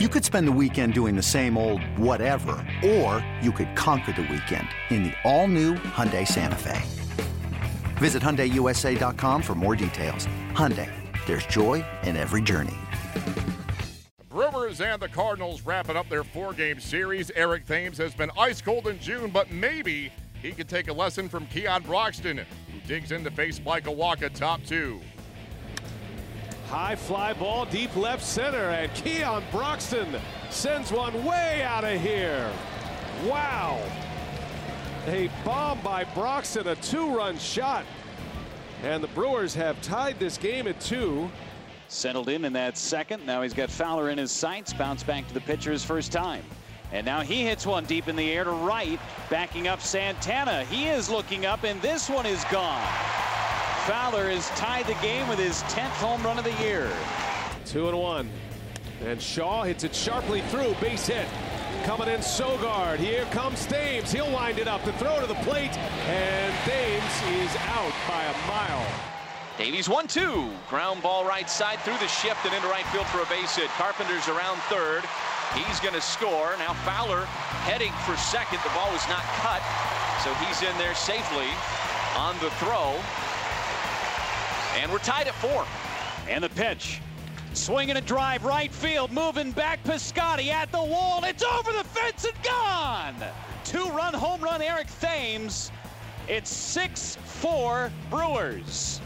You could spend the weekend doing the same old whatever, or you could conquer the weekend in the all-new Hyundai Santa Fe. Visit HyundaiUSA.com for more details. Hyundai, there's joy in every journey. Brewers and the Cardinals wrapping up their four-game series. Eric Thames has been ice cold in June, but maybe he could take a lesson from Keon Broxton, who digs in to face Michael Wacha top two. High fly ball deep left center, and Keon Broxton sends one way out of here. Wow. A bomb by Broxton, a two-run shot. And the Brewers have tied this game at two. Settled in in that second. Now he's got Fowler in his sights. Bounce back to the pitcher's first time. And now he hits one deep in the air to right, backing up Santana. He is looking up, and this one is gone. Fowler has tied the game with his 10th home run of the year. Two and one. And Shaw hits it sharply through. Base hit. Coming in Sogard. Here comes Thames. He'll wind it up. The throw to the plate. And Thames is out by a mile. Davies 1 2. Ground ball right side through the shift and into right field for a base hit. Carpenter's around third. He's going to score. Now Fowler heading for second. The ball was not cut. So he's in there safely on the throw. And we're tied at four. And the pitch. Swinging a drive right field, moving back. Piscotty at the wall. It's over the fence and gone. Two run home run, Eric Thames. It's 6 4 Brewers.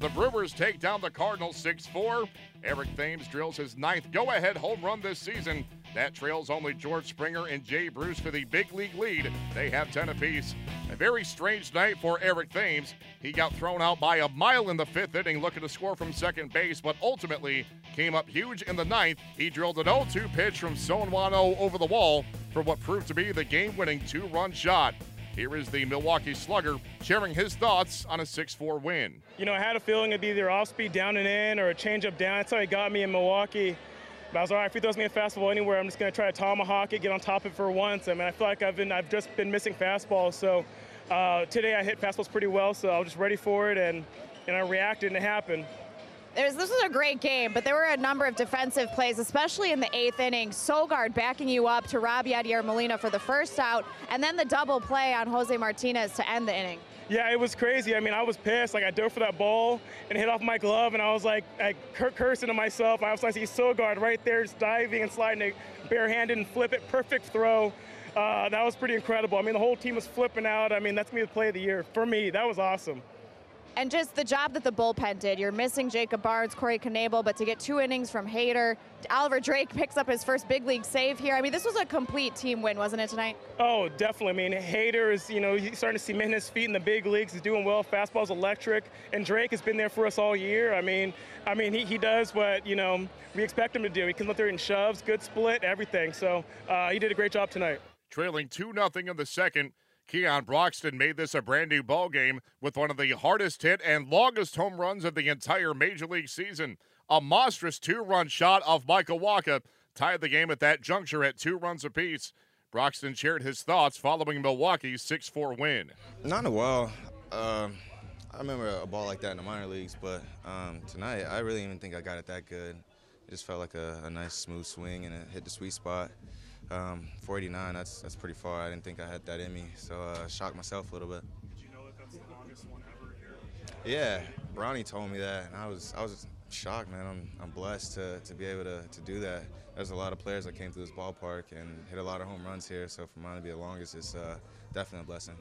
The Brewers take down the Cardinals 6 4. Eric Thames drills his ninth go ahead home run this season. That trails only George Springer and Jay Bruce for the big league lead. They have 10 apiece. A very strange night for Eric Thames. He got thrown out by a mile in the fifth inning looking to score from second base, but ultimately came up huge in the ninth. He drilled an 0 2 pitch from Son Wano over the wall for what proved to be the game winning two run shot. Here is the Milwaukee Slugger sharing his thoughts on a 6 4 win. You know, I had a feeling it'd be either off speed down and in or a changeup down. That's how he got me in Milwaukee. But I was like, all right. If he throws me a fastball anywhere, I'm just going to try to tomahawk it, get on top of it for once. I mean, I feel like I've been I've just been missing fastballs. So uh, today I hit fastballs pretty well. So I was just ready for it and and I reacted and it happened. This was a great game, but there were a number of defensive plays, especially in the eighth inning. Sogard backing you up to rob Yadier Molina for the first out, and then the double play on Jose Martinez to end the inning. Yeah, it was crazy. I mean, I was pissed. Like, I dove for that ball and hit off my glove, and I was like, I cursing to myself. I was like, see Sogard right there, just diving and sliding it barehanded and flip it. Perfect throw. Uh, that was pretty incredible. I mean, the whole team was flipping out. I mean, that's me the play of the year. For me, that was awesome. And just the job that the bullpen did. You're missing Jacob Barnes, Corey Knebel, but to get two innings from Hader, Oliver Drake picks up his first big league save here. I mean, this was a complete team win, wasn't it tonight? Oh, definitely. I mean, Hader is, you know, he's starting to cement his feet in the big leagues. He's doing well. Fastball's electric. And Drake has been there for us all year. I mean, I mean, he, he does what, you know, we expect him to do. He can look there and shoves, good split, everything. So uh, he did a great job tonight. Trailing 2 0 in the second. Keon Broxton made this a brand new ball game with one of the hardest hit and longest home runs of the entire Major League season. A monstrous two run shot of Michael Wacha tied the game at that juncture at two runs apiece. Broxton shared his thoughts following Milwaukee's 6 4 win. Not in a while. Um, I remember a ball like that in the minor leagues, but um, tonight I really didn't even think I got it that good. It just felt like a, a nice smooth swing and it hit the sweet spot. Um, 489, that's that's pretty far. I didn't think I had that in me, so uh, shocked myself a little bit. Did you know that that's the longest one ever here? Yeah, Ronnie told me that, and I was I was shocked, man. I'm I'm blessed to, to be able to, to do that. There's a lot of players that came through this ballpark and hit a lot of home runs here, so for mine to be the longest is uh, definitely a blessing.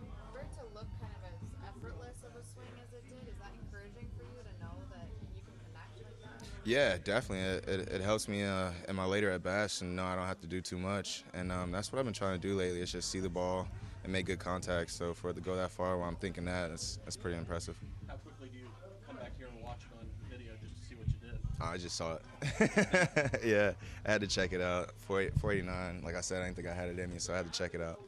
Yeah, definitely. It, it, it helps me uh, in my later at bats and know I don't have to do too much. And um, that's what I've been trying to do lately. Is just see the ball and make good contact. So for it to go that far while I'm thinking that, it's that's pretty impressive. How quickly do you come back here and watch it on video just to see what you did? I just saw it. yeah, I had to check it out. 489, like I said, I didn't think I had it in me, so I had to check it out.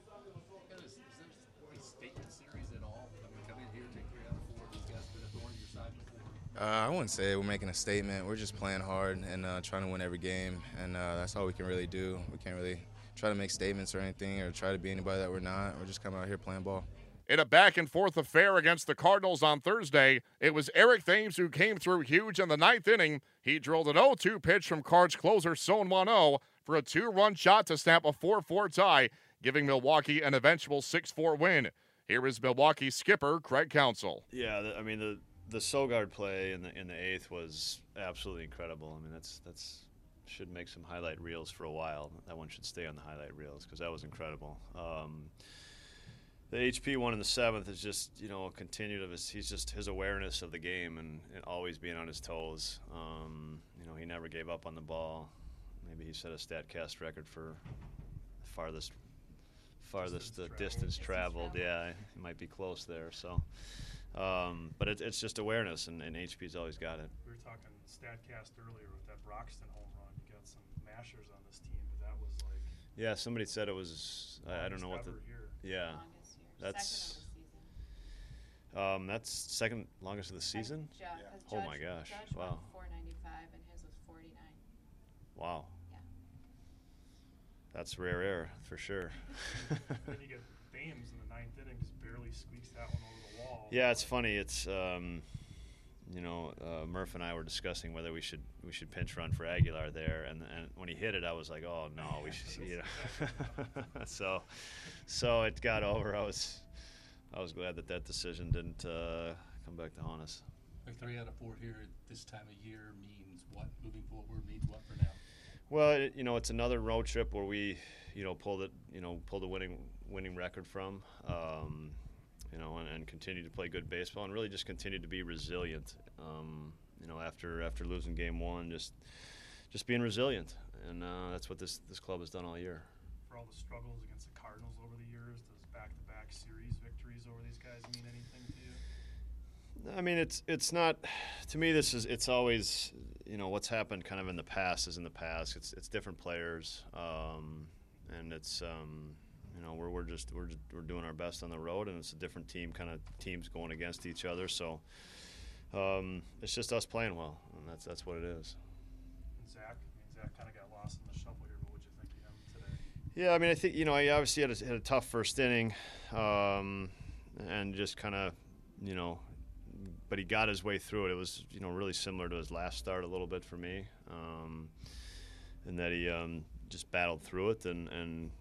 Uh, I wouldn't say we're making a statement. We're just playing hard and uh, trying to win every game, and uh, that's all we can really do. We can't really try to make statements or anything or try to be anybody that we're not. We're just coming out here playing ball. In a back and forth affair against the Cardinals on Thursday, it was Eric Thames who came through huge in the ninth inning. He drilled an 0 2 pitch from Cards closer Son Wano. for a two run shot to snap a 4 4 tie, giving Milwaukee an eventual 6 4 win. Here is Milwaukee skipper Craig Counsell. Yeah, I mean the the Sogard play in the in the eighth was absolutely incredible. I mean that's that's should make some highlight reels for a while. That one should stay on the highlight reels because that was incredible. Um, the HP one in the seventh is just you know a continued of his he's just his awareness of the game and, and always being on his toes. Um, you know he never gave up on the ball. Maybe he set a Statcast record for farthest farthest distance, uh, distance traveled. Yeah, he might be close there. So, um, but it, it's just awareness, and, and HP's always got it. We were talking Statcast earlier with that Broxton home run. You got some mashers on this team, but that was like. Yeah, somebody said it was. I, I don't know what the. Here. Yeah, that's. Um, that's second longest of the season. Yeah. Oh my gosh! Judge wow. 495 and his was 49. Wow. Yeah. That's rare air for sure. then you get Thames in the ninth inning, just barely squeaks that one over the wall. Yeah, it's funny. It's um, you know, uh, Murph and I were discussing whether we should we should pinch run for Aguilar there, and and when he hit it, I was like, oh no, we should, you know. so, so it got over. I was I was glad that that decision didn't uh, come back to haunt us. Like three out of four here at this time of year means what? Moving forward means what for now? Well, it, you know, it's another road trip where we, you know, pulled it, you know, pulled the winning winning record from, um, you know, and, and continue to play good baseball and really just continue to be resilient. Um, you know, after after losing game one, just just being resilient, and uh, that's what this this club has done all year. For all the struggles against the Cardinals over the years, does back-to-back series victories over these guys mean anything to you? I mean, it's it's not. To me, this is it's always you know what's happened kind of in the past is in the past. It's it's different players, um, and it's um, you know we're we're just we're we're doing our best on the road, and it's a different team kind of teams going against each other. So um, it's just us playing well, and that's that's what it is. And Zach, I mean, Zach kind of got lost in the shuffle here, but what'd you think of him today? Yeah, I mean, I think you know he obviously had a, had a tough first inning, um, and just kind of you know but he got his way through it. It was, you know, really similar to his last start a little bit for me, um, and that he um, just battled through it and, and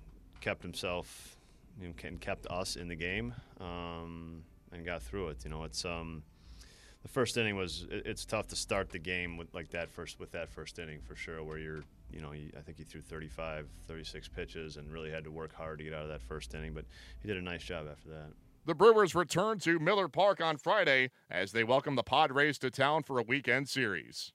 kept himself, you know, and kept us in the game um, and got through it. You know, it's um, the first inning was it, it's tough to start the game with like that first with that first inning for sure, where you're. You know, he, I think he threw 35, 36 pitches and really had to work hard to get out of that first inning, but he did a nice job after that. The Brewers return to Miller Park on Friday as they welcome the Padres to town for a weekend series.